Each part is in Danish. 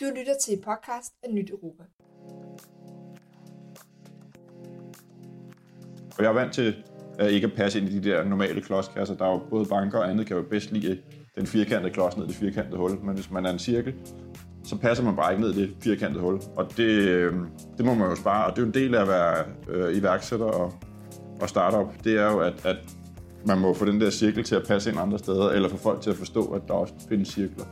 Du lytter til en podcast af Nyt Europa. Og jeg er vant til at ikke at passe ind i de der normale klodskasser. Der er jo både banker og andet, kan jo bedst lide den firkantede klods ned i det firkantede hul. Men hvis man er en cirkel, så passer man bare ikke ned i det firkantede hul. Og det, øh, det må man jo spare. Og det er jo en del af at være øh, iværksætter og, og startup. Det er jo, at, at man må få den der cirkel til at passe ind andre steder, eller få folk til at forstå, at der også findes cirkler.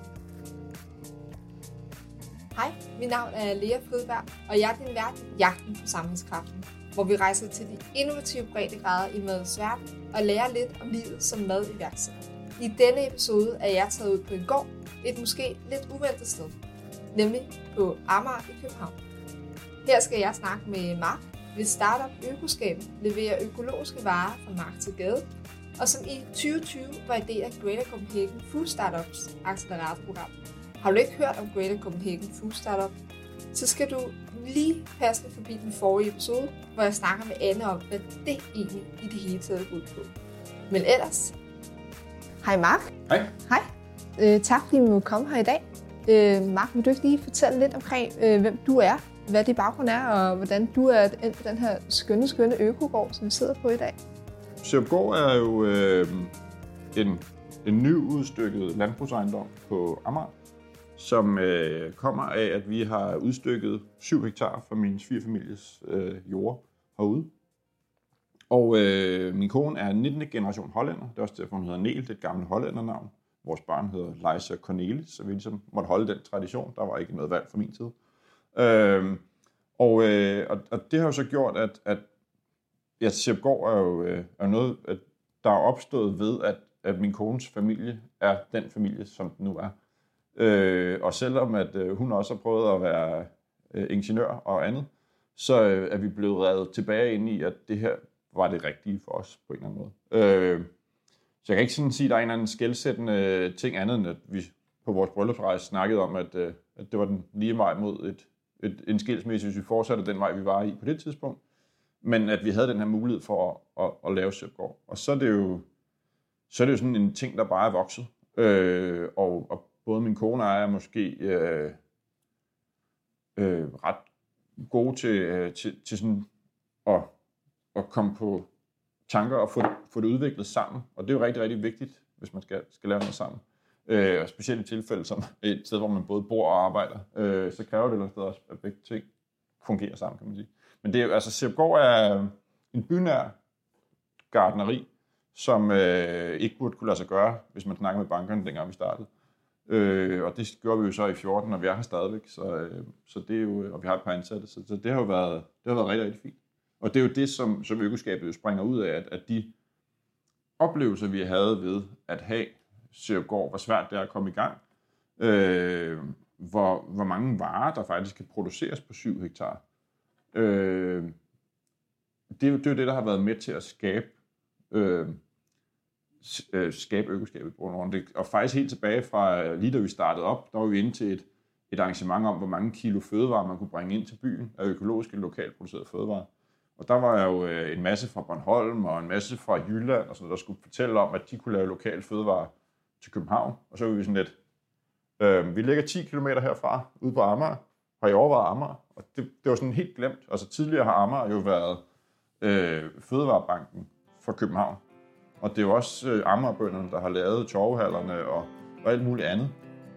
Mit navn er Lea Frydberg, og jeg er din vært i Jagten på Samlingskraften, hvor vi rejser til de innovative breddegrader i madets verden og lærer lidt om livet som madiværksætter. I denne episode er jeg taget ud på en gård, et måske lidt uventet sted, nemlig på Amager i København. Her skal jeg snakke med Mark, hvis startup Økoskab leverer økologiske varer fra mark til gade, og som i 2020 var en del af Greater Copenhagen Food Startups acceleratorprogram. Har du ikke hørt om Greater Copenhagen Food Startup, så skal du lige passe forbi den forrige episode, hvor jeg snakker med Anne om, hvad det egentlig i det hele taget går ud på. Men ellers, hej Mark. Hej. Hej. Øh, tak fordi vi må komme her i dag. Øh, Mark, vil du ikke lige fortælle lidt omkring, øh, hvem du er, hvad din baggrund er, og hvordan du er endt på den her skønne, skønne økogård, som vi sidder på i dag? Søbgård er jo øh, en, en ny udstykket landbrugsejendom på Amager, som øh, kommer af, at vi har udstykket 7 hektar fra min svigerfamilies øh, jord herude. Og øh, min kone er 19. generation hollænder. Det er også derfor, hun hedder Nel. Det er et gammelt hollændernavn. Vores barn hedder Leisa Cornelis, så vi ligesom måtte holde den tradition. Der var ikke noget valg fra min tid. Øh, og, øh, og, og det har jo så gjort, at, at ja, Sjæbgård er jo øh, er noget, at der er opstået ved, at, at min kones familie er den familie, som den nu er. Øh, og selvom at øh, hun også har prøvet at være øh, ingeniør og andet, så øh, er vi blevet reddet tilbage ind i, at det her var det rigtige for os på en eller anden måde. Øh, så jeg kan ikke sådan sige, at der er en eller anden skældsættende øh, ting andet, end at vi på vores bryllupsrejse snakkede om, at, øh, at det var den lige vej mod et, et, en skilsmisse, hvis vi fortsatte den vej, vi var i på det tidspunkt. Men at vi havde den her mulighed for at, at, at lave Søbgård. Og så er det jo så er det jo sådan en ting, der bare er vokset. Øh, og, og både min kone og jeg er måske øh, øh, ret gode til, øh, til, til sådan at, at komme på tanker og få, få det udviklet sammen. Og det er jo rigtig, rigtig vigtigt, hvis man skal, skal lave noget sammen. Øh, og specielt i tilfælde som et sted, hvor man både bor og arbejder, øh, så kræver det noget også, at begge ting fungerer sammen, kan man sige. Men det er altså, Sirpgård er en bynær gardneri, som øh, ikke burde kunne lade sig gøre, hvis man snakker med bankerne, dengang vi startede. Øh, og det gjorde vi jo så i 14, og vi er her stadigvæk, så, øh, så det er jo, og vi har et par ansatte, så, så det har jo været, det har været rigtig, rigtig fint. Og det er jo det, som, som økoskabet jo springer ud af, at, at de oplevelser, vi havde ved at have Sørgård, hvor svært det er at komme i gang, øh, hvor, hvor mange varer, der faktisk kan produceres på 7 hektar. Øh, det, det er jo det, der har været med til at skabe øh, øh, skabe økoskabet på rundt. Og faktisk helt tilbage fra øh, lige da vi startede op, der var vi inde til et, et arrangement om, hvor mange kilo fødevarer man kunne bringe ind til byen af økologiske, lokalt producerede fødevarer. Og der var jo øh, en masse fra Bornholm og en masse fra Jylland, og sådan, der skulle fortælle om, at de kunne lave lokal fødevarer til København. Og så var vi sådan lidt, øh, vi ligger 10 km herfra, ude på Amager. Har I overvejet Amager? Og det, det var sådan helt glemt. Altså tidligere har Amager jo været øh, fødevarebanken for København. Og det er jo også øh, Amagerbønderne, der har lavet torvehallerne og, og alt muligt andet.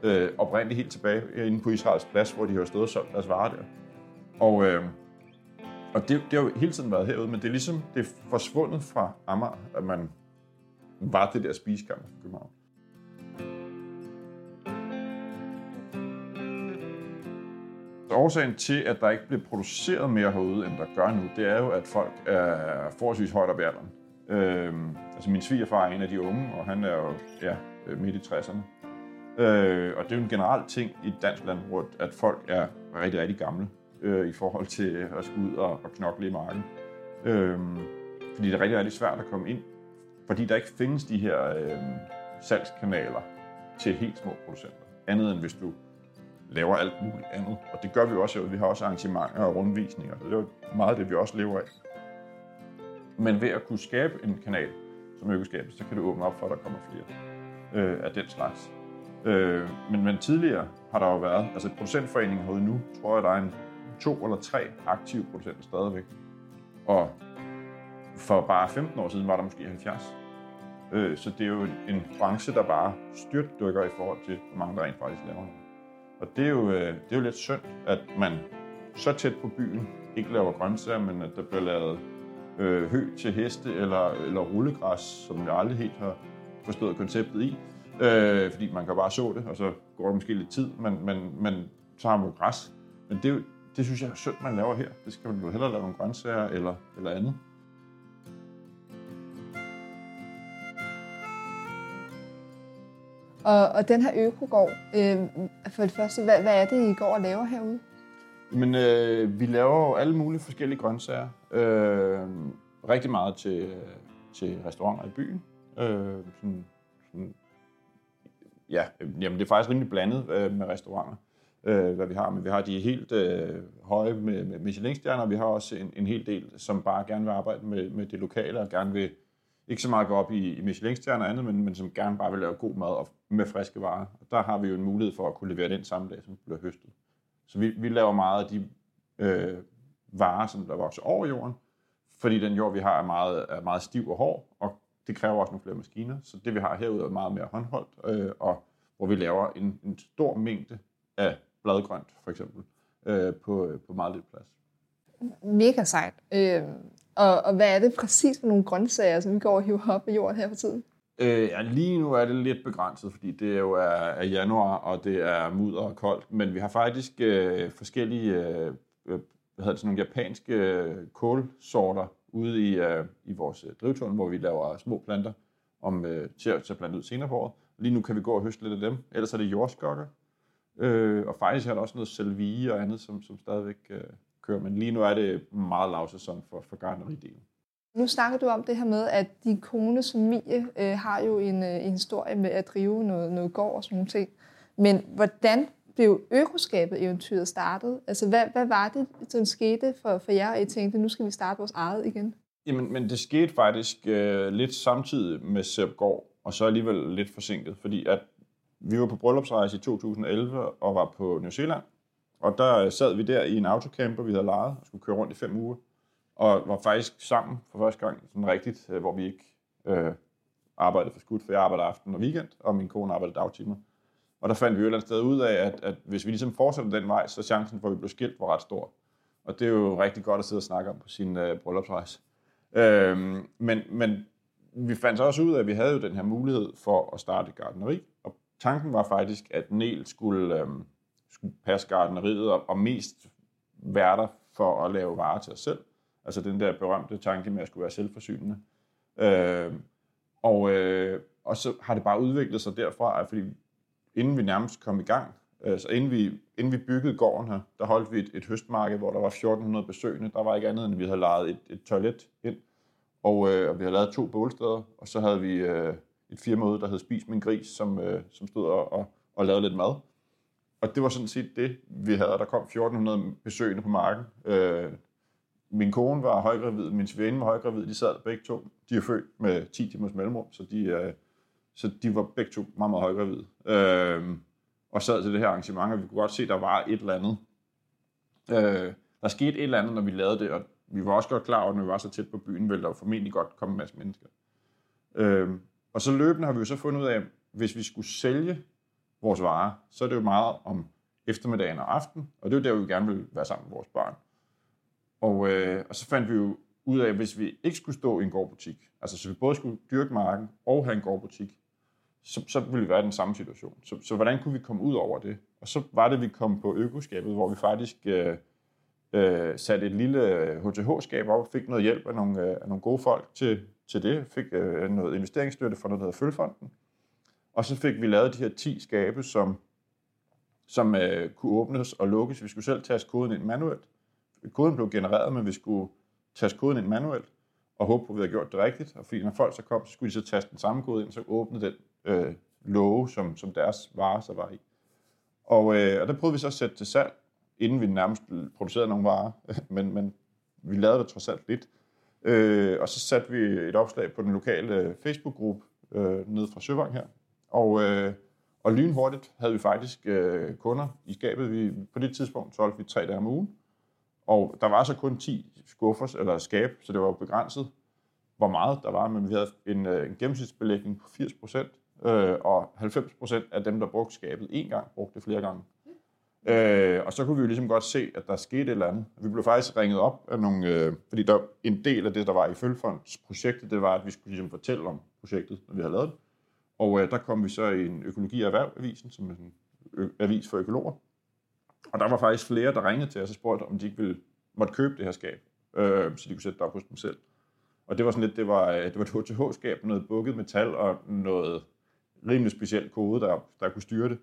Øh, oprindeligt helt tilbage inde på Israels plads, hvor de har stået og solgt deres varer der. Og, øh, og det, det har jo hele tiden været herude, men det er ligesom det er forsvundet fra Amager, at man var det der spisekammer for København. årsagen til, at der ikke bliver produceret mere herude, end der gør nu, det er jo, at folk er forholdsvis højt op i alderen. Øhm, altså min svigerfar er en af de unge, og han er jo ja, øh, midt i 60'erne. Øh, og det er jo en generel ting i dansk landbrug, at folk er rigtig, rigtig gamle øh, i forhold til at skulle ud og, og knokle i marken. Øh, fordi det er rigtig, rigtig svært at komme ind, fordi der ikke findes de her øh, salgskanaler til helt små producenter. Andet end hvis du laver alt muligt andet. Og det gør vi også. Vi har også arrangementer og rundvisninger. Det er jo meget det, vi også lever af. Men ved at kunne skabe en kanal som økoskabet, så kan du åbne op for, at der kommer flere øh, af den slags. Øh, men, men tidligere har der jo været, altså producentforeningen herude nu, tror jeg, der er en to eller tre aktive producenter stadigvæk. Og for bare 15 år siden var der måske 70. Øh, så det er jo en branche, der bare styrtdykker i forhold til, hvor mange der rent faktisk laver noget. Og det er, jo, øh, det er jo lidt synd, at man så tæt på byen ikke laver grøntsager, men at der bliver lavet øh, hø til heste eller, eller rullegræs, som jeg aldrig helt har forstået konceptet i. Øh, fordi man kan bare så det, og så går der måske lidt tid, men, men, men så har man græs. Men det, det synes jeg er synd, man laver her. Det skal man jo hellere lave nogle grøntsager eller, eller andet. Og, og den her økogård, øh, for det første, hvad, hvad er det, I går og laver herude? Men øh, vi laver jo alle mulige forskellige grøntsager. Øh, rigtig meget til, øh, til restauranter i byen. Øh, sådan, sådan, ja, jamen det er faktisk rimelig blandet øh, med restauranter, øh, hvad vi har. Men vi har de helt øh, høje med, med Michelin-stjerner, og vi har også en, en hel del, som bare gerne vil arbejde med, med det lokale, og gerne vil ikke så meget gå op i, i Michelin-stjerner og andet, men, men som gerne bare vil lave god mad og med friske varer. Og der har vi jo en mulighed for at kunne levere den samme dag, som bliver høstet. Så vi, vi laver meget af de øh, varer, som der vokser over jorden, fordi den jord, vi har, er meget, er meget stiv og hård, og det kræver også nogle flere maskiner. Så det, vi har herude, er meget mere håndholdt, øh, og hvor vi laver en, en stor mængde af bladgrønt, for eksempel, øh, på, øh, på meget lidt plads. Mega sejt. Øh, og, og hvad er det præcis for nogle grøntsager, som vi går og hiver op i jorden her for tiden? Øh, ja, lige nu er det lidt begrænset, fordi det jo er, er januar, og det er mudder og koldt. Men vi har faktisk øh, forskellige øh, øh hvad hedder det, sådan nogle japanske øh, kålsorter ude i, øh, i vores øh, hvor vi laver små planter om, øh, til, at, til at plante ud senere på året. Lige nu kan vi gå og høste lidt af dem. Ellers er det jordskokker. Øh, og faktisk er der også noget selvige og andet, som, som stadigvæk øh, kører. Men lige nu er det meget lavsæson for, for gardeneridelen. Nu snakker du om det her med, at din kones familie øh, har jo en, øh, en historie med at drive noget, noget gård og sådan nogle ting. Men hvordan blev økoskabet eventyret startet? Altså, hvad, hvad var det, som skete for, for jer, at I tænkte, nu skal vi starte vores eget igen? Jamen, men det skete faktisk øh, lidt samtidig med Sepp Gård, og så alligevel lidt forsinket, fordi at vi var på bryllupsrejse i 2011 og var på New Zealand, og der sad vi der i en autocamper, vi havde lejet, og skulle køre rundt i fem uger og var faktisk sammen for første gang sådan rigtigt, øh, hvor vi ikke øh, arbejdede for skudt, for jeg arbejder aften og weekend, og min kone arbejdede dagtimer. Og der fandt vi jo et eller andet sted ud af, at, at hvis vi ligesom fortsætter den vej, så chancen for, at vi blev skilt, var ret stor. Og det er jo rigtig godt at sidde og snakke om på sin øh, bryllupsrejse. Øh, men, men vi fandt så også ud af, at vi havde jo den her mulighed for at starte gardneri. Og tanken var faktisk, at Nel skulle, øh, skulle passe gardneriet og, og mest være der for at lave varer til os selv. Altså den der berømte tanke med at skulle være selvforsynende. Øh, og, øh, og så har det bare udviklet sig derfra, fordi inden vi nærmest kom i gang, altså inden vi, inden vi byggede gården her, der holdt vi et, et høstmarked, hvor der var 1400 besøgende. Der var ikke andet, end vi havde lejet et, et toilet ind, og, øh, og vi havde lavet to bålsteder, og så havde vi øh, et firma ude, der hed Spis min gris, som, øh, som stod og, og, og lavede lidt mad. Og det var sådan set det, vi havde. Der kom 1400 besøgende på marken. Øh, min kone var højgravid, min svigerinde var højgravid, de sad begge to. De er født med 10 timers mellemrum, så de, øh, så de var begge to meget, meget højgravide. Øh, og sad til det her arrangement, og vi kunne godt se, at der var et eller andet. Øh, der skete et eller andet, når vi lavede det, og vi var også godt klar over, at når vi var så tæt på byen, ville der formentlig godt komme en masse mennesker. Øh, og så løbende har vi jo så fundet ud af, at hvis vi skulle sælge vores varer, så er det jo meget om eftermiddagen og aften, og det er jo der, vi gerne vil være sammen med vores børn. Og, øh, og så fandt vi jo ud af, at hvis vi ikke skulle stå i en gårdbutik, altså så vi både skulle dyrke marken og have en gårdbutik, så, så ville vi være i den samme situation. Så, så hvordan kunne vi komme ud over det? Og så var det, at vi kom på økoskabet, hvor vi faktisk øh, øh, satte et lille øh, HTH-skab op og fik noget hjælp af nogle, øh, af nogle gode folk til, til det. Fik øh, noget investeringsstøtte fra noget, der hedder Følfonden. Og så fik vi lavet de her 10 skabe, som, som øh, kunne åbnes og lukkes. Vi skulle selv tage koden ind manuelt koden blev genereret, men vi skulle taste koden ind manuelt, og håbe på, at vi havde gjort det rigtigt. Og fordi når folk så kom, så skulle de så taste den samme kode ind, så åbnede den øh, låge, som, som deres varer så var i. Og, øh, og der prøvede vi så at sætte til salg, inden vi nærmest producerede nogle varer, men, men vi lavede det trods alt lidt. Øh, og så satte vi et opslag på den lokale øh, Facebook-gruppe øh, nede fra Søvang her, og, øh, og lynhurtigt havde vi faktisk øh, kunder i skabet. Vi, på det tidspunkt solgte vi tre dage om ugen, og der var så kun 10 skuffer eller skab, så det var begrænset, hvor meget der var, men vi havde en, øh, en gennemsnitsbelægning på 80 procent, øh, og 90 procent af dem, der brugte skabet en gang, brugte det flere gange. Øh, og så kunne vi jo ligesom godt se, at der skete et eller andet. Vi blev faktisk ringet op af nogle, øh, fordi der en del af det, der var i Følgefondsprojektet, det var, at vi skulle ligesom fortælle om projektet, når vi havde lavet det. Og øh, der kom vi så i en økologi- og erhvervavisen, som er en ø- avis for økologer. Og der var faktisk flere, der ringede til os og spurgte, om de ikke ville måtte købe det her skab, øh, så de kunne sætte det op hos dem selv. Og det var sådan lidt, det var, øh, det var et HTH-skab, noget bukket metal og noget rimelig speciel kode, der, der kunne styre det.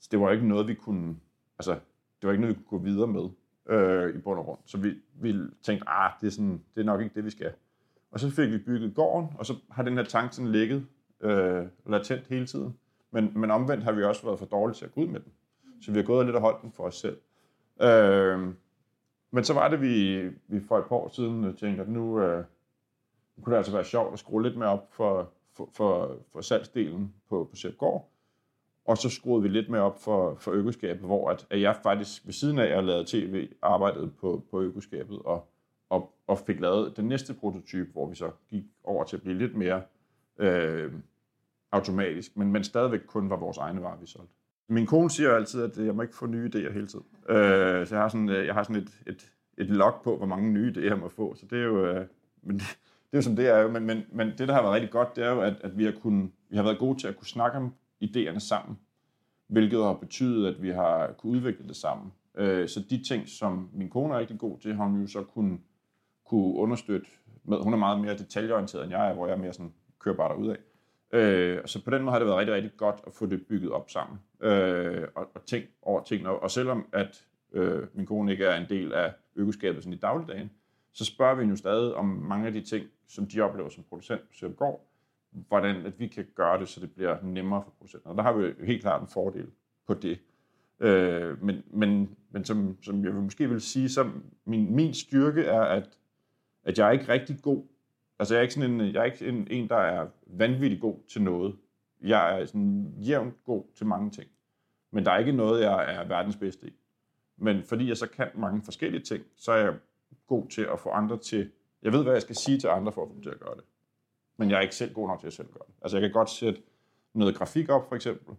Så det var ikke noget, vi kunne, altså, det var ikke noget, vi kunne gå videre med øh, i bund og grund. Så vi, vi tænkte, ah, det er, sådan, det er nok ikke det, vi skal. Og så fik vi bygget gården, og så har den her tank sådan ligget øh, latent hele tiden. Men, men omvendt har vi også været for dårlige til at gå ud med den. Så vi har gået lidt og holdt den for os selv. Øh, men så var det, vi, vi for et par år siden øh, tænkte, at nu, øh, nu kunne det altså være sjovt at skrue lidt mere op for, for, for, for salgsdelen på, på Sæbgård. Og så skruede vi lidt mere op for, for økoskabet, hvor at, at jeg faktisk ved siden af at lavede tv, arbejdede på, på økoskabet og, og, og fik lavet den næste prototype, hvor vi så gik over til at blive lidt mere øh, automatisk, men, men stadigvæk kun var vores egne varer, vi solgte. Min kone siger altid, at øh, jeg må ikke få nye idéer hele tiden. Øh, så jeg har sådan, øh, jeg har sådan et, et, et log på, hvor mange nye idéer jeg må få. Så det er jo, øh, men det, det er jo som det er jo. Men, men, men det, der har været rigtig godt, det er jo, at, at vi, har kunnet, vi har været gode til at kunne snakke om idéerne sammen, hvilket har betydet, at vi har kunne udvikle det sammen. Øh, så de ting, som min kone er rigtig god til, har hun jo så kunne, kunne understøtte med. Hun er meget mere detaljeorienteret, end jeg er, hvor jeg er mere sådan, kører bare derudad. Øh, så på den måde har det været rigtig, rigtig godt at få det bygget op sammen. Øh, og, og tænke over tingene. Og selvom at øh, min kone ikke er en del af økoskabet sådan i dagligdagen, så spørger vi jo stadig om mange af de ting, som de oplever som producent på Søbegård, hvordan at vi kan gøre det, så det bliver nemmere for producenten. Og der har vi jo helt klart en fordel på det. Øh, men men, men som, som jeg måske vil sige, så min, min styrke er, at, at jeg er ikke rigtig god Altså, jeg er ikke sådan en, jeg er ikke en, en, der er vanvittig god til noget. Jeg er sådan jævnt god til mange ting. Men der er ikke noget, jeg er verdens bedste i. Men fordi jeg så kan mange forskellige ting, så er jeg god til at få andre til... Jeg ved, hvad jeg skal sige til andre for at få dem til at gøre det. Men jeg er ikke selv god nok til at selv gøre det. Altså, jeg kan godt sætte noget grafik op, for eksempel,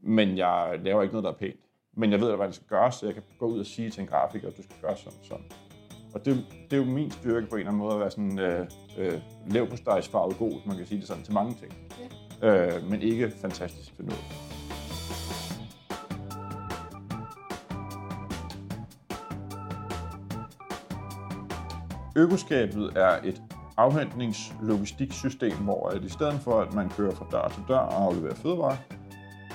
men jeg laver ikke noget, der er pænt. Men jeg ved, hvad det skal gøre, så jeg kan gå ud og sige til en grafiker, at du skal gøre sådan sådan. Og det, det er jo min styrke på en eller anden måde at være sådan øh, øh, lav på farvet god, man kan sige det sådan, til mange ting. Ja. Øh, men ikke fantastisk til noget. Økoskabet er et afhentningslogistiksystem, hvor at i stedet for, at man kører fra dør til dør og afleverer fødevarer,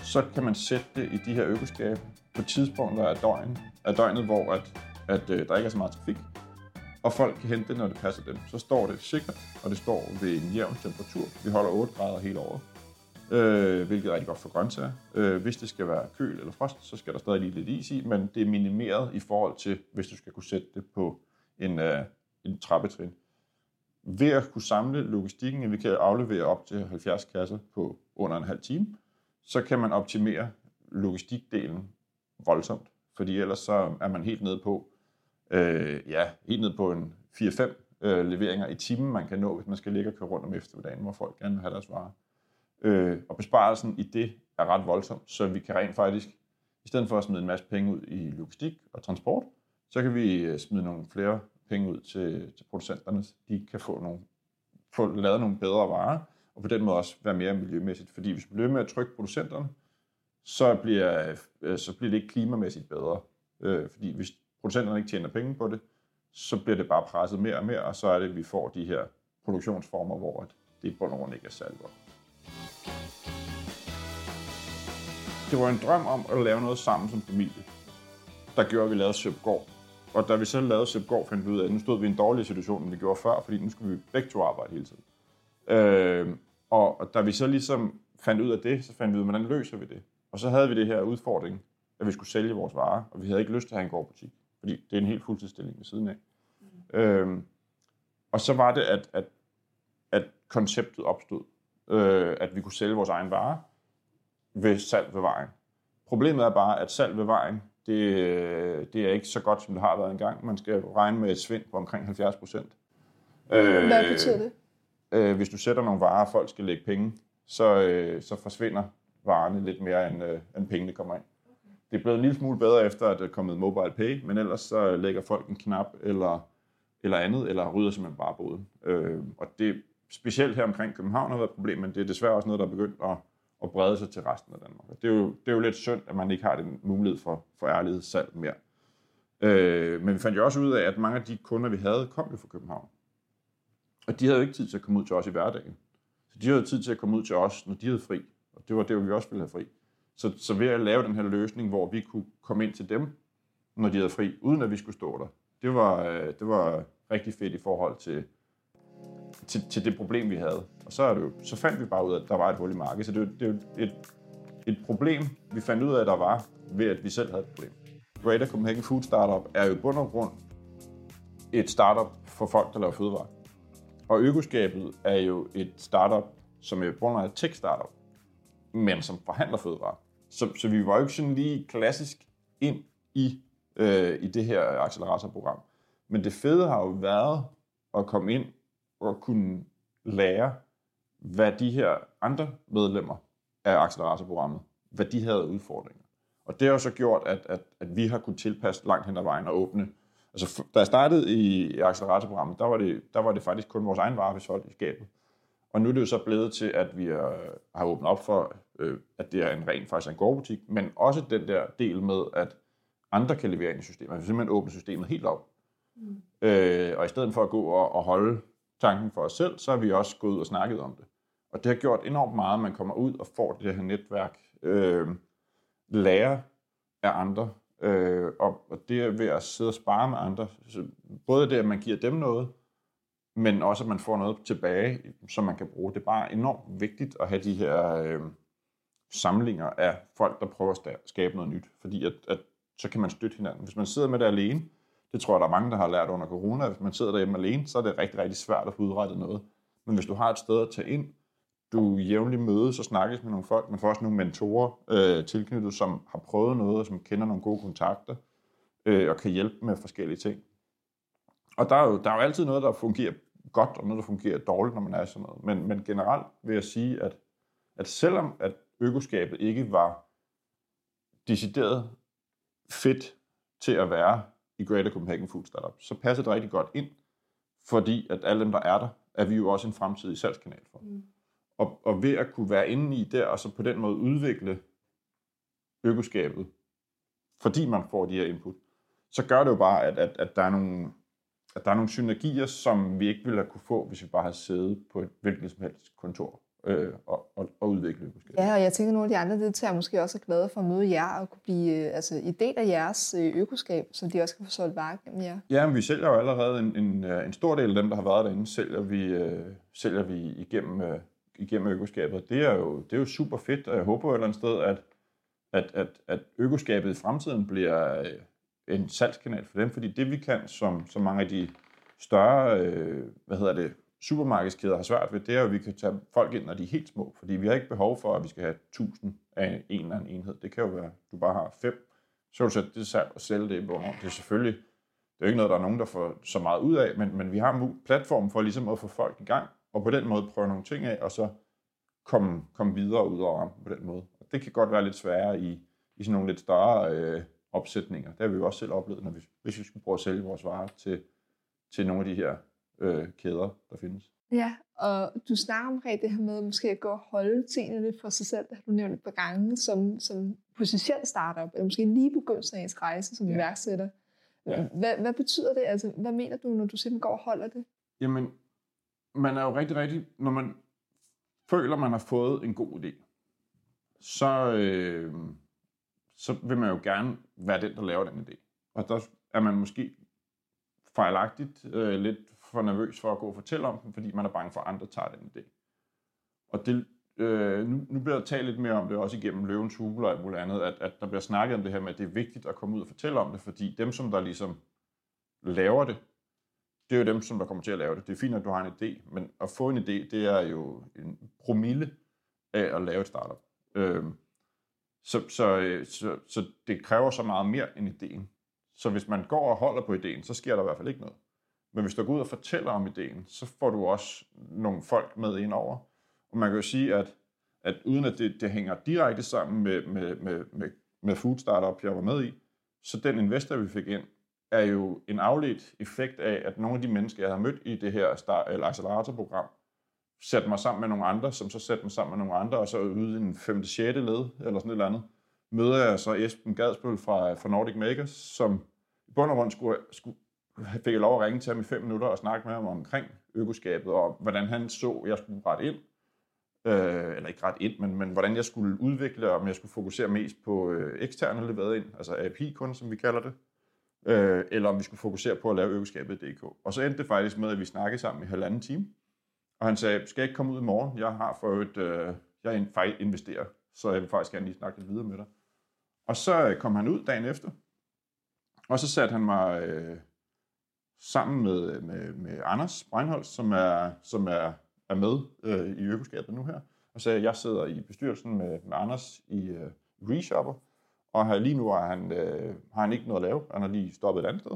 så kan man sætte det i de her økoskabe på tidspunkter af, døgn, af døgnet, hvor at, at, øh, der ikke er så meget trafik, og folk kan hente det, når det passer dem. Så står det sikkert, og det står ved en jævn temperatur. Vi holder 8 grader hele året, øh, hvilket er rigtig godt for grøntsager. Øh, hvis det skal være køl eller frost, så skal der stadig lige lidt is i, men det er minimeret i forhold til, hvis du skal kunne sætte det på en, øh, en trappetrin. Ved at kunne samle logistikken, vi kan aflevere op til 70 kasser på under en halv time, så kan man optimere logistikdelen voldsomt, fordi ellers så er man helt nede på, øh, ja, helt ned på en 4-5 øh, leveringer i timen, man kan nå, hvis man skal ligge og køre rundt om eftermiddagen, hvor folk gerne vil have deres varer. Øh, og besparelsen i det er ret voldsom, så vi kan rent faktisk, i stedet for at smide en masse penge ud i logistik og transport, så kan vi øh, smide nogle flere penge ud til, til producenterne, så de kan få, nogle, få lavet nogle bedre varer, og på den måde også være mere miljømæssigt. Fordi hvis vi bliver med at trykke producenterne, så bliver, øh, så bliver det ikke klimamæssigt bedre. Øh, fordi hvis producenterne ikke tjener penge på det, så bliver det bare presset mere og mere, og så er det, at vi får de her produktionsformer, hvor det i bund og grund ikke er særlig godt. Det var en drøm om at lave noget sammen som familie, der gjorde, at vi lavede Søbgård. Og da vi så lavede Søbgård, fandt vi ud af, at nu stod vi i en dårlig situation, end vi gjorde før, fordi nu skulle vi begge to arbejde hele tiden. Øh, og, og da vi så ligesom fandt ud af det, så fandt vi ud af, hvordan løser vi det. Og så havde vi det her udfordring, at vi skulle sælge vores varer, og vi havde ikke lyst til at have en gårdbutik fordi det er en helt fuldtidsstilling ved siden af. Mm. Øhm, og så var det, at, at, at konceptet opstod, øh, at vi kunne sælge vores egen varer. ved salg ved vejen. Problemet er bare, at salg ved vejen, det, det er ikke så godt, som det har været engang. Man skal regne med et svind på omkring 70 procent. Hvad betyder det? Øh, hvis du sætter nogle varer, og folk skal lægge penge, så, øh, så forsvinder varerne lidt mere, end, øh, end pengene kommer ind. Det er blevet en lille smule bedre efter, at der er kommet mobile pay, men ellers så lægger folk en knap eller, eller andet, eller rydder simpelthen bare boden. Øh, og det specielt her omkring København har været et problem, men det er desværre også noget, der er begyndt at, at brede sig til resten af Danmark. Det er, jo, det er jo lidt synd, at man ikke har den mulighed for, for ærlighedssalg mere. Øh, men vi fandt jo også ud af, at mange af de kunder, vi havde, kom jo fra København. Og de havde jo ikke tid til at komme ud til os i hverdagen. Så de havde tid til at komme ud til os, når de havde fri. Og det var det, vi også ville have fri. Så, så ved at lave den her løsning, hvor vi kunne komme ind til dem, når de havde fri, uden at vi skulle stå der, det var, øh, det var rigtig fedt i forhold til, til, til det problem, vi havde. Og så, er det jo, så fandt vi bare ud af, at der var et hul i markedet. Så det er jo, det er jo et, et problem, vi fandt ud af, at der var, ved at vi selv havde et problem. Greater Copenhagen Food Startup er jo i bund og grund et startup for folk, der laver fødevarer. Og Økoskabet er jo et startup, som er bund et tech-startup, men som forhandler fødevarer. Så, så vi var jo ikke sådan lige klassisk ind i, øh, i det her acceleratorprogram. Men det fede har jo været at komme ind og kunne lære, hvad de her andre medlemmer af acceleratorprogrammet, hvad de havde udfordringer. Og det har jo så gjort, at, at, at vi har kunnet tilpasse langt hen ad vejen og åbne. Altså, da jeg startede i acceleratorprogrammet, der var det, der var det faktisk kun vores egen vare, vi solgte i skabet. Og nu er det jo så blevet til, at vi har åbnet op for, øh, at det er en ren faktisk en gårdbutik, men også den der del med, at andre kan levere ind i systemet. Altså simpelthen åbne systemet helt op. Mm. Øh, og i stedet for at gå og, og holde tanken for os selv, så har vi også gået ud og snakket om det. Og det har gjort enormt meget, at man kommer ud og får det her netværk, øh, lærer af andre, øh, og, og det er ved at sidde og spare med andre. Så både det, at man giver dem noget, men også at man får noget tilbage, som man kan bruge. Det er bare enormt vigtigt at have de her øh, samlinger af folk, der prøver at skabe noget nyt, fordi at, at så kan man støtte hinanden. Hvis man sidder med det alene, det tror jeg, der er mange, der har lært under corona, hvis man sidder derhjemme alene, så er det rigtig, rigtig svært at få udrettet noget. Men hvis du har et sted at tage ind, du jævnligt mødes og snakkes med nogle folk, men får også nogle mentorer øh, tilknyttet, som har prøvet noget, og som kender nogle gode kontakter, øh, og kan hjælpe med forskellige ting. Og der er, jo, der er jo altid noget, der fungerer godt, og noget, der fungerer dårligt, når man er sådan noget. Men, men generelt vil jeg sige, at, at selvom at økoskabet ikke var decideret fedt til at være i Greater Copenhagen Food Startup, så passer det rigtig godt ind, fordi at alle dem, der er der, er vi jo også en fremtidig salgskanal for. Mm. Og, og ved at kunne være inde i der, og så på den måde udvikle økoskabet, fordi man får de her input, så gør det jo bare, at, at, at der er nogle at der er nogle synergier, som vi ikke ville have kunne få, hvis vi bare havde siddet på et hvilket som helst kontor øh, og, og, og udvikle økoskabet. Ja, og jeg tænker, at nogle af de andre deltagere måske også er glade for at møde jer og kunne blive øh, altså, en del af jeres øh, økoskab, så de også kan få solgt varer gennem jer. Ja, men vi sælger jo allerede en, en, øh, en stor del af dem, der har været derinde, sælger vi, øh, sælger vi igennem, øh, igennem økoskabet. Det er, jo, det er jo super fedt, og jeg håber jo et eller andet sted, at, at, at, at økoskabet i fremtiden bliver en salgskanal for dem, fordi det vi kan, som, som mange af de større, øh, hvad hedder det, supermarkedskæder har svært ved, det er, at vi kan tage folk ind, når de er helt små, fordi vi har ikke behov for, at vi skal have 1000 af en eller anden enhed. Det kan jo være, at du bare har fem, så vil du sætte det salg og sælge det i Bornholm. Det er selvfølgelig, det er jo ikke noget, der er nogen, der får så meget ud af, men, men vi har platformen for ligesom at få folk i gang, og på den måde prøve nogle ting af, og så komme, komme videre ud over på den måde. Og det kan godt være lidt sværere i, i sådan nogle lidt større øh, opsætninger. Det har vi jo også selv oplevet, når vi, hvis vi skulle prøve at sælge vores varer til, til nogle af de her øh, kæder, der findes. Ja, og du snakker omkring det her med måske at gå og holde tingene lidt for sig selv. Det har du nævnt et par gange som, som potentiel startup, eller måske lige begyndelsen af ens rejse som ja. iværksætter. Ja. Hvad, hvad betyder det? Altså, hvad mener du, når du simpelthen går og holder det? Jamen, man er jo rigtig, rigtig, når man føler, man har fået en god idé, så, øh, så vil man jo gerne være den, der laver den idé. Og der er man måske fejlagtigt øh, lidt for nervøs for at gå og fortælle om den, fordi man er bange for, at andre tager den idé. Og det, øh, nu, nu bliver der talt lidt mere om det, også igennem løvens hule og alt muligt andet, at, at der bliver snakket om det her med, at det er vigtigt at komme ud og fortælle om det, fordi dem, som der ligesom laver det, det er jo dem, som der kommer til at lave det. Det er fint, at du har en idé, men at få en idé, det er jo en promille af at lave et startup. Øh, Så, så, øh, så, så det kræver så meget mere end ideen. Så hvis man går og holder på ideen, så sker der i hvert fald ikke noget. Men hvis du går ud og fortæller om ideen, så får du også nogle folk med ind over. Og man kan jo sige, at, at uden at det, det hænger direkte sammen med, med, med, med, med Food Startup, jeg var med i, så den investor, vi fik ind, er jo en afledt effekt af, at nogle af de mennesker, jeg har mødt i det her start, eller acceleratorprogram, satte mig sammen med nogle andre, som så satte mig sammen med nogle andre, og så ude i en 5. 6. led, eller sådan et eller andet, møder jeg så Esben Gadsbøl fra, fra Nordic Makers, som i bund og grund skulle, skulle, fik jeg lov at ringe til ham i fem minutter og snakke med ham omkring økoskabet, og hvordan han så, at jeg skulle ret ind, øh, eller ikke ret ind, men, men hvordan jeg skulle udvikle, om jeg skulle fokusere mest på øh, eksterne leveret ind, altså API-kunder, som vi kalder det, øh, eller om vi skulle fokusere på at lave økoskabet.dk. Og så endte det faktisk med, at vi snakkede sammen i halvanden time, og han sagde, skal jeg ikke komme ud i morgen? Jeg har for et, øh, jeg faktisk investerer, så jeg vil faktisk gerne lige snakke lidt videre med dig. Og så øh, kom han ud dagen efter, og så satte han mig øh, sammen med, med, med Anders Breinholz, som er, som er, er med øh, i økoskabet nu her, og sagde, at jeg sidder i bestyrelsen med, med Anders i øh, Reshopper, og her, lige nu har han, øh, har han ikke noget at lave. Han har lige stoppet et andet sted.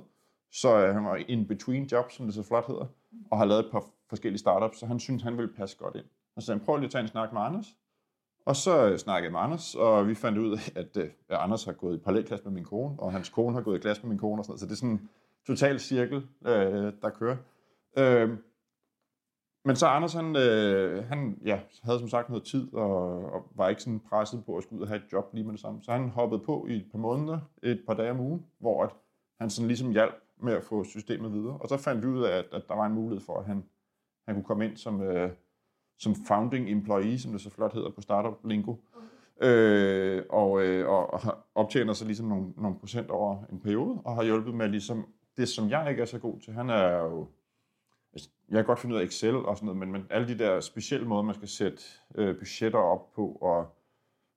Så øh, han var in between jobs, som det så flot hedder, og har lavet et par forskellige startups, så han synes, han ville passe godt ind. Og så han prøv lige at tage en snak med Anders. Og så øh, snakkede jeg med Anders, og vi fandt ud af, at, øh, at Anders har gået i parallelklasse med min kone, og hans kone har gået i klasse med min kone og sådan noget. Så det er sådan total cirkel, øh, der kører. Øh, men så Anders, han, øh, han ja, havde som sagt noget tid, og, og var ikke sådan presset på at skulle ud og have et job lige med det samme. Så han hoppede på i et par måneder, et par dage om ugen, hvor at han sådan ligesom hjalp med at få systemet videre. Og så fandt vi ud af, at, at der var en mulighed for, at han, han kunne komme ind som, øh, som founding employee, som det så flot hedder på Startup Lingo. Øh, og, øh, og, og optjener så ligesom nogle, nogle procent over en periode, og har hjulpet med ligesom det, som jeg ikke er så god til. Han er jo Altså, jeg kan godt finde ud af Excel og sådan noget, men, men alle de der specielle måder, man skal sætte øh, budgetter op på, og,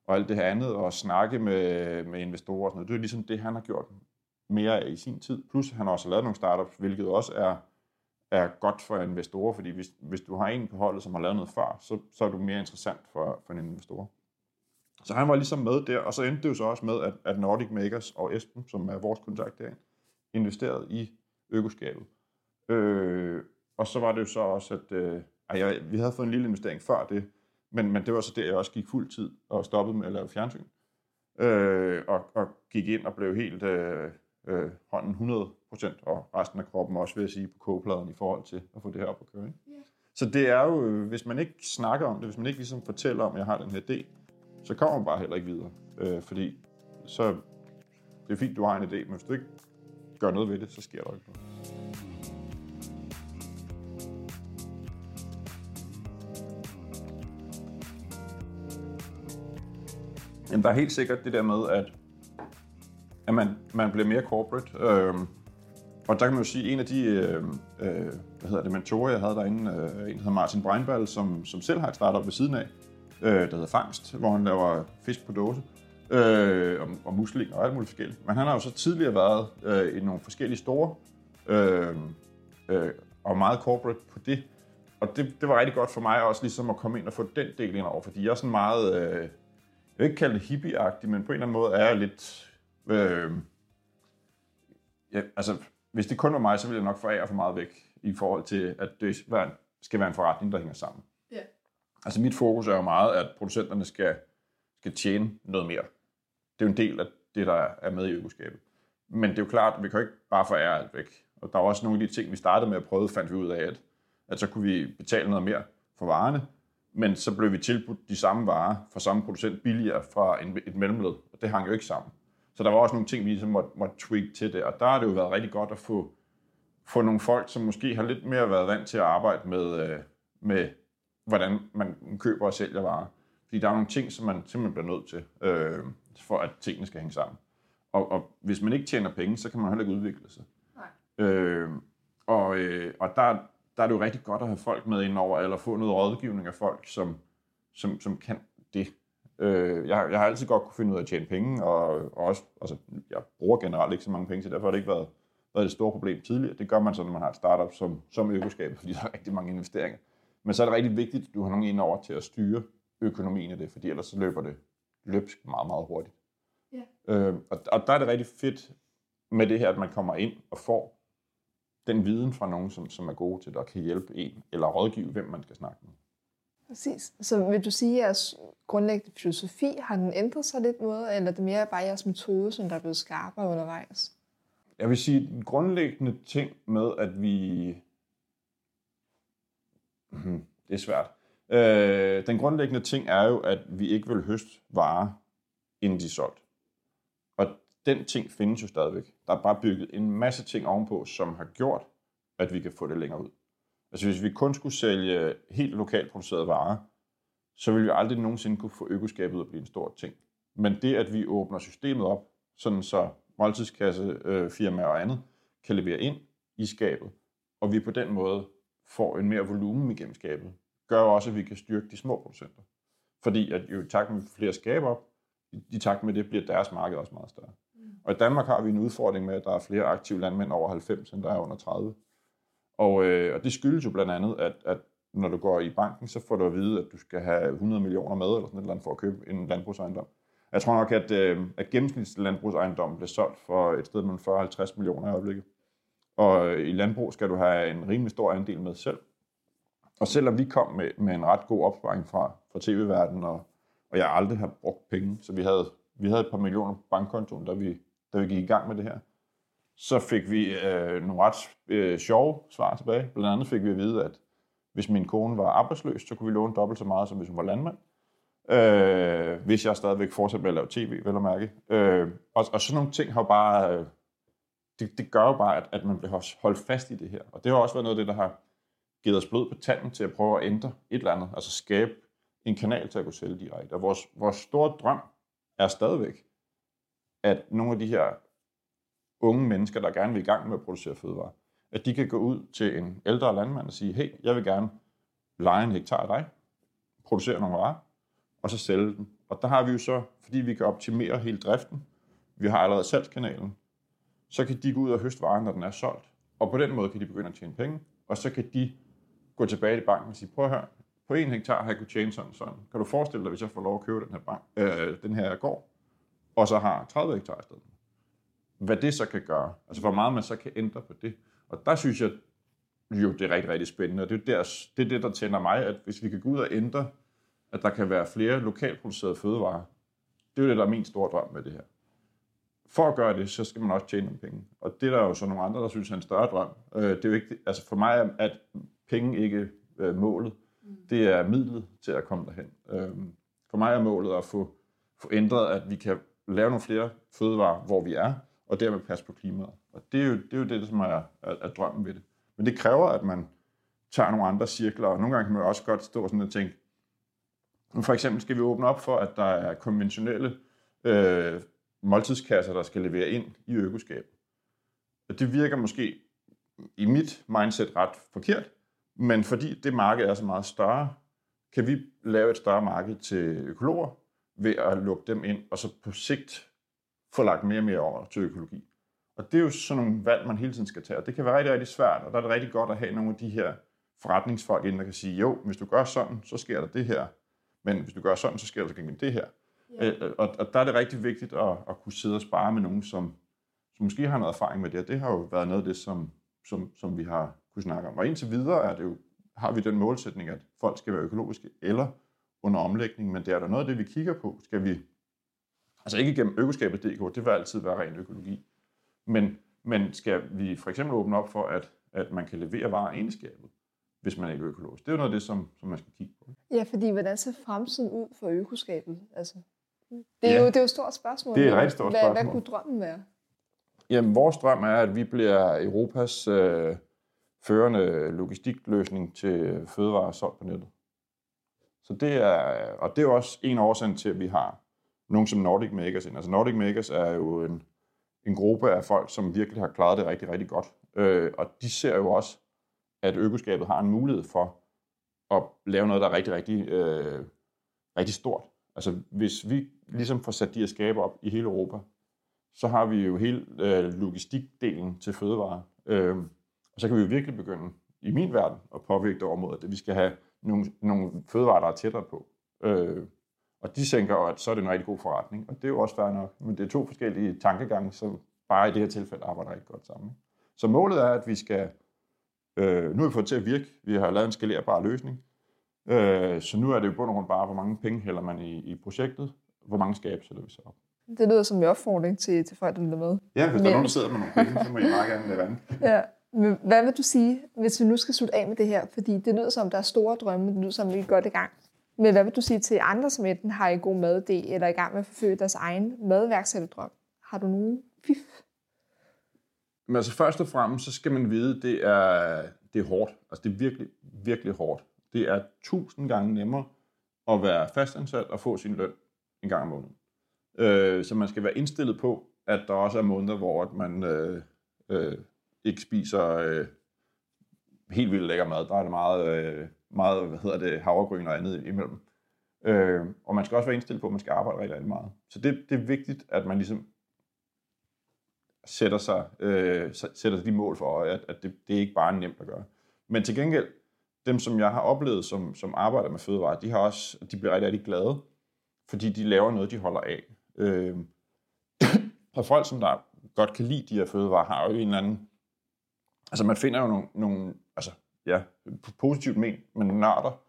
og alt det her andet, og snakke med, med investorer og sådan noget, det er ligesom det, han har gjort mere af i sin tid. Plus han har også lavet nogle startups, hvilket også er, er godt for investorer, fordi hvis, hvis du har en på holdet, som har lavet noget før, så, så er du mere interessant for, for en investor. Så han var ligesom med der, og så endte det jo så også med, at, at Nordic Makers og Esben, som er vores kontakt derinde, investerede i økoskabet. Øh, og så var det jo så også, at øh, jeg, vi havde fået en lille investering før det, men, men det var så der, jeg også gik fuld tid og stoppede med at lave fjernsyn. Øh, og, og gik ind og blev helt øh, øh, hånden 100%, og resten af kroppen også, vil jeg sige, på kogepladen i forhold til at få det her op at køre. Ikke? Yeah. Så det er jo, hvis man ikke snakker om det, hvis man ikke ligesom fortæller om, at jeg har den her idé, så kommer man bare heller ikke videre. Øh, fordi så, det er fint, du har en idé, men hvis du ikke gør noget ved det, så sker der ikke noget. Jamen, der er helt sikkert det der med, at, at man, man bliver mere corporate. Øh, og der kan man jo sige, at en af de øh, øh, hvad hedder det, mentorer, jeg havde derinde, øh, en der hedder Martin Breinball, som, som selv har et startup ved siden af, øh, der hedder Fangst, hvor han laver fisk på dåse øh, og, og musling og alt muligt forskelligt. Men han har jo så tidligere været øh, i nogle forskellige store øh, øh, og meget corporate på det. Og det, det var rigtig godt for mig også ligesom at komme ind og få den del ind over, fordi jeg er sådan meget... Øh, jeg vil ikke kalde det hippie men på en eller anden måde er jeg lidt... Øh, ja, altså, hvis det kun var mig, så ville jeg nok forære for meget væk i forhold til, at det skal være en forretning, der hænger sammen. Ja. Altså mit fokus er jo meget, at producenterne skal, skal tjene noget mere. Det er jo en del af det, der er med i økoskabet. Men det er jo klart, at vi kan jo ikke bare forære alt væk. Og der er også nogle af de ting, vi startede med at prøve, fandt vi ud af, at, at så kunne vi betale noget mere for varerne, men så blev vi tilbudt de samme varer fra samme producent billigere fra en, et mellemled, og det hang jo ikke sammen. Så der var også nogle ting, vi ligesom måtte, måtte tweak til det, og der har det jo været rigtig godt at få, få nogle folk, som måske har lidt mere været vant til at arbejde med, øh, med hvordan man køber og sælger varer. Fordi der er nogle ting, som man simpelthen bliver nødt til, øh, for at tingene skal hænge sammen. Og, og hvis man ikke tjener penge, så kan man heller ikke udvikle sig. Nej. Øh, og, øh, og der, der er det jo rigtig godt at have folk med indover, eller få noget rådgivning af folk, som, som, som kan det. Øh, jeg, jeg har altid godt kunne finde ud af at tjene penge, og, og også, altså, jeg bruger generelt ikke så mange penge, så derfor har det ikke været, været et stort problem tidligere. Det gør man så, når man har et startup som, som økoskab, fordi der er rigtig mange investeringer. Men så er det rigtig vigtigt, at du har nogen indover til at styre økonomien i det, fordi ellers så løber det løbsk meget, meget hurtigt. Ja. Øh, og, og der er det rigtig fedt med det her, at man kommer ind og får den viden fra nogen, som, som er gode til det, og kan hjælpe en, eller rådgive, hvem man skal snakke med. Præcis. Så vil du sige, at jeres grundlæggende filosofi, har den ændret sig lidt noget, eller er det mere bare jeres metode, som der er blevet skarpere undervejs? Jeg vil sige, den grundlæggende ting med, at vi... Hmm, det er svært. Øh, den grundlæggende ting er jo, at vi ikke vil høste varer, inden de er solgt. Og den ting findes jo stadigvæk. Der er bare bygget en masse ting ovenpå, som har gjort, at vi kan få det længere ud. Altså hvis vi kun skulle sælge helt lokalt producerede varer, så ville vi aldrig nogensinde kunne få økoskabet at blive en stor ting. Men det, at vi åbner systemet op, sådan så måltidskassefirmaer øh, og andet kan levere ind i skabet, og vi på den måde får en mere volumen igennem skabet, gør også, at vi kan styrke de små producenter. Fordi at jo i takt med flere skaber op, i takt med det bliver deres marked også meget større. Og i Danmark har vi en udfordring med, at der er flere aktive landmænd over 90, end der er under 30. Og, øh, og det skyldes jo blandt andet, at, at når du går i banken, så får du at vide, at du skal have 100 millioner med, eller sådan et eller andet, for at købe en landbrugsejendom. Jeg tror nok, at, øh, at gennemsnitslandbrugsejendom bliver solgt for et sted mellem 40 og 50 millioner i øjeblikket. Og øh, i landbrug skal du have en rimelig stor andel med selv. Og selvom vi kom med, med en ret god opsparing fra, fra tv-verdenen, og, og jeg aldrig har brugt penge, så vi havde, vi havde et par millioner på bankkontoen, da vi, da vi gik i gang med det her, så fik vi øh, nogle ret øh, sjove svar tilbage. Blandt andet fik vi at vide, at hvis min kone var arbejdsløs, så kunne vi låne dobbelt så meget, som hvis hun var landmand. Øh, hvis jeg stadigvæk fortsat med at lave tv, vel at mærke. Øh, og, og sådan nogle ting har bare... Øh, det, det gør jo bare, at, at man bliver holdt fast i det her. Og det har også været noget af det, der har givet os blod på tanden til at prøve at ændre et eller andet. Altså skabe en kanal til at kunne sælge direkte. Og vores, vores store drøm er stadigvæk, at nogle af de her unge mennesker, der gerne vil i gang med at producere fødevarer, at de kan gå ud til en ældre landmand og sige, hey, jeg vil gerne lege en hektar af dig, producere nogle varer, og så sælge dem. Og der har vi jo så, fordi vi kan optimere hele driften, vi har allerede salgskanalen, så kan de gå ud og høste varen, når den er solgt. Og på den måde kan de begynde at tjene penge, og så kan de gå tilbage til banken og sige, prøv at høre, på en hektar har jeg kunnet tjene sådan sådan. Kan du forestille dig, hvis jeg får lov at købe den her, bank, øh, den her gård, og så har 30 hektar i stedet? Hvad det så kan gøre. Altså hvor meget man så kan ændre på det. Og der synes jeg jo, det er rigtig, rigtig spændende. Og det er, der, det er det, der tænder mig, at hvis vi kan gå ud og ændre, at der kan være flere lokalproducerede fødevarer, det er jo det, der er min store drøm med det her. For at gøre det, så skal man også tjene nogle penge. Og det er der jo så nogle andre, der synes er en større drøm. Øh, det er jo ikke, altså for mig at penge ikke øh, målet. Det er midlet til at komme derhen. Øh, for mig er målet at få, få ændret, at vi kan lave nogle flere fødevarer, hvor vi er, og dermed passe på klimaet. Og det er jo det, er jo det som er, er, er drømmen ved det. Men det kræver, at man tager nogle andre cirkler, og nogle gange kan man også godt stå sådan og tænke, for eksempel skal vi åbne op for, at der er konventionelle øh, måltidskasser, der skal levere ind i økoskabet. Og det virker måske i mit mindset ret forkert, men fordi det marked er så meget større, kan vi lave et større marked til økologer ved at lukke dem ind, og så på sigt få lagt mere og mere over til økologi. Og det er jo sådan nogle valg, man hele tiden skal tage. Og det kan være rigtig, rigtig svært, og der er det rigtig godt at have nogle af de her forretningsfolk ind, der kan sige, jo, hvis du gør sådan, så sker der det her. Men hvis du gør sådan, så sker der så det her. Ja. Øh, og, og der er det rigtig vigtigt at, at kunne sidde og spare med nogen, som, som måske har noget erfaring med det. Og det har jo været noget af det, som, som, som vi har kunne snakke om. Og indtil videre er det jo, har vi den målsætning, at folk skal være økologiske eller under omlægning, men det er der noget af det, vi kigger på. Skal vi, altså ikke gennem økoskabet.dk, det vil altid være ren økologi, men, men skal vi for eksempel åbne op for, at, at man kan levere varer i skabet, hvis man ikke er økologisk? Det er jo noget af det, som, som man skal kigge på. Ja, fordi hvordan ser fremtiden ud for økoskabet? Altså, det, er ja. jo, det er jo et stort spørgsmål. Det er et rigtig stort hvad, spørgsmål. Hvad kunne drømmen være? Jamen, vores drøm er, at vi bliver Europas øh, førende logistikløsning til fødevarer solgt på nettet. Så det er, og det er også en årsag til, at vi har nogen som Nordic Makers ind. Altså Nordic Makers er jo en, en gruppe af folk, som virkelig har klaret det rigtig, rigtig godt. Øh, og de ser jo også, at økoskabet har en mulighed for at lave noget, der er rigtig, rigtig, øh, rigtig stort. Altså hvis vi ligesom får sat de her skaber op i hele Europa, så har vi jo hele øh, logistikdelen til fødevarer. Øh, og så kan vi jo virkelig begynde, i min verden, at påvirke det mod, at vi skal have nogle, nogle fødevarer, der er tættere på. Øh, Og de tænker at så er det en rigtig god forretning, og det er jo også fair nok. Men det er to forskellige tankegange, som bare i det her tilfælde arbejder rigtig godt sammen. Så målet er, at vi skal... Øh, nu har vi fået til at virke. Vi har lavet en skalerbar løsning. Øh, så nu er det jo bund og grund bare, hvor mange penge hælder man i, i projektet, hvor mange skab sætter vi så op. Det lyder som en opfordring til, til folk, der lytter med. Ja, hvis Men... der er nogen, der sidder med nogle penge, så må I meget gerne lade vand. ja. Men hvad vil du sige, hvis vi nu skal slutte af med det her? Fordi det lyder som, der er store drømme, det lyder som, vi er godt i gang. Men hvad vil du sige til andre, som enten har en god madidé, eller er i gang med at forfølge deres egen madværksætterdrøm? Har du nogen fif? Men altså først og fremmest, så skal man vide, det er, det er hårdt. Altså det er virkelig, virkelig hårdt. Det er tusind gange nemmere at være fastansat og få sin løn en gang om måneden. Øh, så man skal være indstillet på, at der også er måneder, hvor man øh, øh, ikke spiser øh, helt vildt lækker mad. Der er det meget, øh, meget hvad hedder det, havregryn og andet imellem. Øh, og man skal også være indstillet på, at man skal arbejde rigtig, rigtig meget. Så det, det er vigtigt, at man ligesom sætter sig, øh, sætter sig de mål for øje, at, at det, det er ikke bare nemt at gøre. Men til gengæld, dem som jeg har oplevet, som, som arbejder med fødevarer, de, har også, de bliver rigtig, rigtig glade, fordi de laver noget, de holder af. Øh, og folk, som der godt kan lide de her fødevarer, har jo en eller anden... Altså, man finder jo nogle, nogle altså, ja, positivt men, men nørder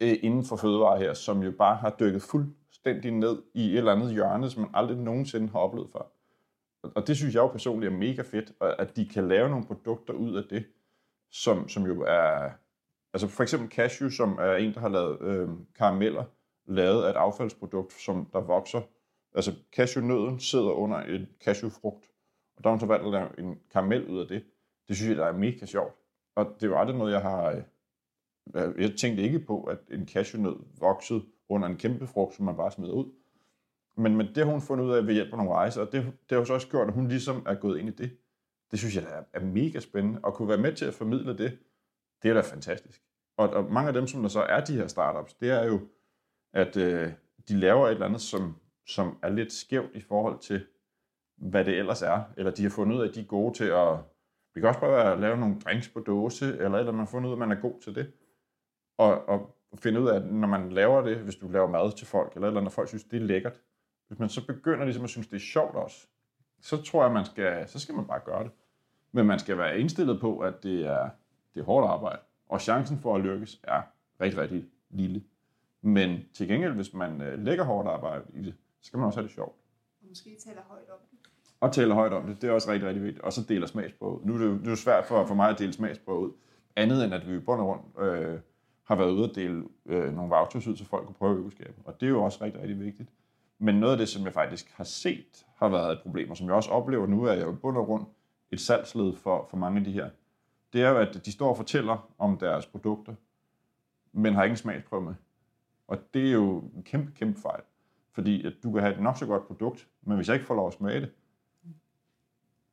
øh, inden for fødevarer her, som jo bare har dykket fuldstændig ned i et eller andet hjørne, som man aldrig nogensinde har oplevet før. Og det synes jeg jo personligt er mega fedt, at de kan lave nogle produkter ud af det, som, som jo er... Altså for eksempel cashew, som er en, der har lavet øh, karameller, lavet af et affaldsprodukt, som der vokser. Altså cashewnøden sidder under et cashewfrugt, og der har hun så valgt at lave en karamel ud af det. Det synes jeg, der er mega sjovt. Og det er jo aldrig noget, jeg har... Øh, jeg tænkte ikke på, at en cashewnød voksede under en kæmpe frugt, som man bare smider ud. Men, men det har hun fundet ud af ved hjælp af nogle rejser, og det, det har jo så også gjort, at hun ligesom er gået ind i det. Det synes jeg er, er mega spændende, og kunne være med til at formidle det, det er da fantastisk. Og, og mange af dem, som der så er de her startups, det er jo, at øh, de laver et eller andet, som, som er lidt skævt i forhold til, hvad det ellers er. Eller de har fundet ud af, at de er gode til at... Vi kan også prøve at lave nogle drinks på dåse, eller eller man fundet ud af, at man er god til det. Og, og finde ud af, at når man laver det, hvis du laver mad til folk, eller eller når folk synes, det er lækkert, hvis man så begynder ligesom at synes, det er sjovt også, så tror jeg, man skal, så skal man bare gøre det. Men man skal være indstillet på, at det er, det er hårdt arbejde, og chancen for at lykkes er rigtig, rigtig lille. Men til gengæld, hvis man øh, lægger hårdt arbejde i det, så skal man også have det sjovt. Og måske taler højt om det. Og taler højt om det, det er også rigtig, rigtig vigtigt. Og så deler smagsprøve Nu er det jo, det er jo svært for, for mig at dele smagsprøve ud. Andet end at vi i bund og rundt øh, har været ude at dele øh, nogle vouchers ud, så folk kunne prøve økoskabet. Og det er jo også rigtig, rigtig vigtigt. Men noget af det, som jeg faktisk har set, har været et problem, og som jeg også oplever nu, er jeg jo bund og rundt et salgsled for, for mange af de her. Det er jo, at de står og fortæller om deres produkter, men har ikke en smagsprøve med. Og det er jo en kæmpe, kæmpe fejl. Fordi at du kan have et nok så godt produkt, men hvis jeg ikke får lov at smage det,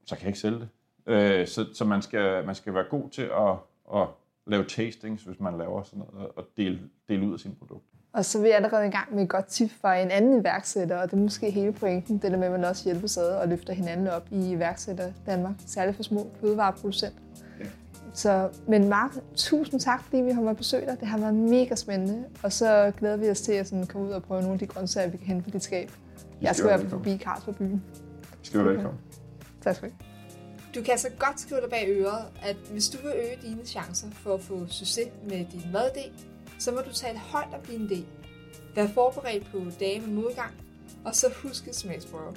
så kan jeg ikke sælge det. Øh, så så man, skal, man skal være god til at, at lave tastings, hvis man laver sådan noget, og dele, dele ud af sine produkter. Og så er vi allerede i gang med et godt tip fra en anden iværksætter, og det er måske hele pointen, det der med, at man også hjælper ad og løfter hinanden op i iværksætter Danmark, særligt for små fødevareproducenter. Ja. Så, men Mark, tusind tak, fordi vi har med besøg dig. Det har været mega spændende, og så glæder vi os til at sådan komme ud og prøve nogle af de grøntsager, vi kan hente på dit skab. Jeg skal være forbi på byen. Skal være velkommen. Tak skal du du kan så godt skrive dig bag øret, at hvis du vil øge dine chancer for at få succes med din madidé, så må du tale højt om din idé. Vær forberedt på dage med modgang, og så husk et smagsprøve.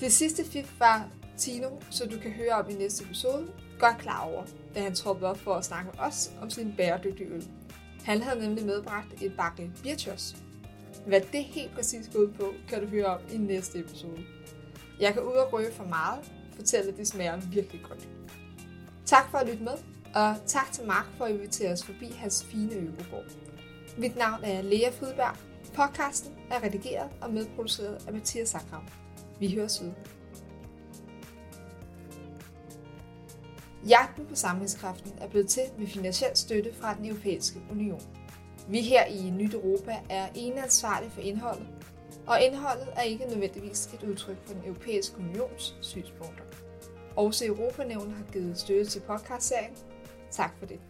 Det sidste fif var Tino, så du kan høre om i næste episode, godt klar over, da han troppede op for at snakke med os om sin bæredygtige øl. Han havde nemlig medbragt et bakke birchos. Hvad det helt præcis går ud på, kan du høre om i næste episode. Jeg kan ud og røve for meget, fortælle, at det smager virkelig godt. Tak for at lytte med, og tak til Mark for at invitere os forbi hans fine økogård. Mit navn er Lea Fridberg. Podcasten er redigeret og medproduceret af Mathias Sakram. Vi høres ved. Jagten på samlingskraften er blevet til med finansiel støtte fra den europæiske union. Vi her i Nyt Europa er ene ansvarlige for indholdet, og indholdet er ikke nødvendigvis et udtryk for den europæiske unions synspunkter. Også Europanævnet har givet støtte til podcastserien. Tak for det.